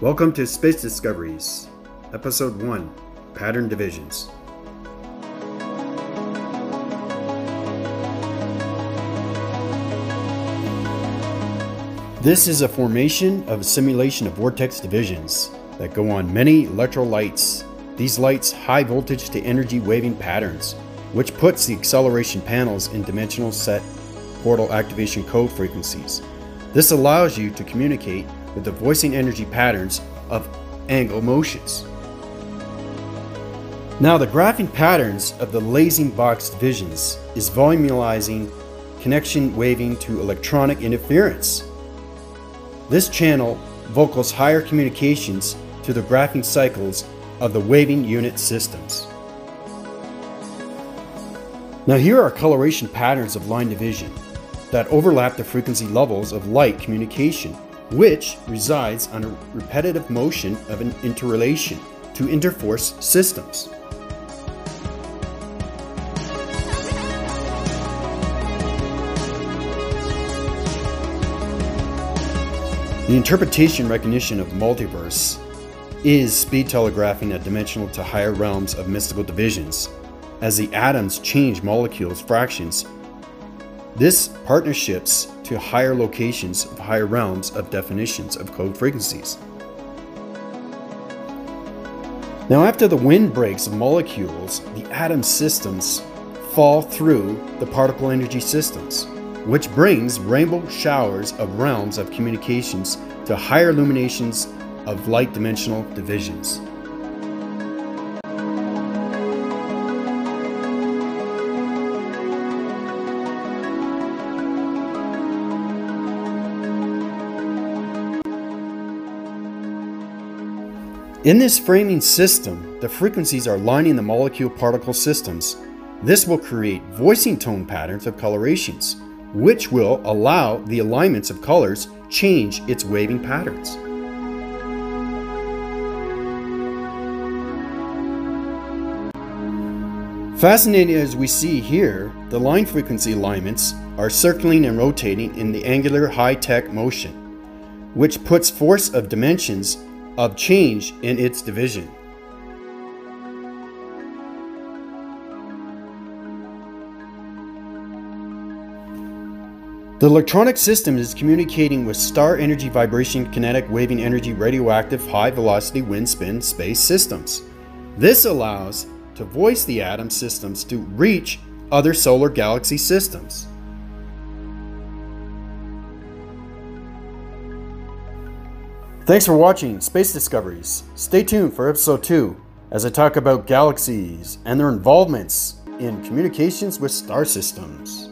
Welcome to Space Discoveries, Episode 1 Pattern Divisions. This is a formation of a simulation of vortex divisions that go on many electrolytes. These lights high voltage to energy waving patterns, which puts the acceleration panels in dimensional set portal activation code frequencies. This allows you to communicate with the voicing energy patterns of angle motions. Now the graphing patterns of the lasing box divisions is volumizing connection waving to electronic interference. This channel vocals higher communications to the graphing cycles of the waving unit systems. Now here are coloration patterns of line division that overlap the frequency levels of light communication, which resides on a repetitive motion of an interrelation to interforce systems. The interpretation recognition of multiverse is speed telegraphing a dimensional to higher realms of mystical divisions. As the atoms change molecules fractions, this partnerships to higher locations of higher realms of definitions of code frequencies. Now, after the wind breaks of molecules, the atom systems fall through the particle energy systems which brings rainbow showers of realms of communications to higher illuminations of light dimensional divisions. In this framing system, the frequencies are lining the molecule particle systems. This will create voicing tone patterns of colorations which will allow the alignments of colors change its waving patterns. Fascinating as we see here, the line frequency alignments are circling and rotating in the angular high-tech motion, which puts force of dimensions of change in its division. The electronic system is communicating with star energy vibration kinetic waving energy radioactive high velocity wind spin space systems. This allows to voice the atom systems to reach other solar galaxy systems. Thanks for watching Space Discoveries. Stay tuned for episode 2 as I talk about galaxies and their involvements in communications with star systems.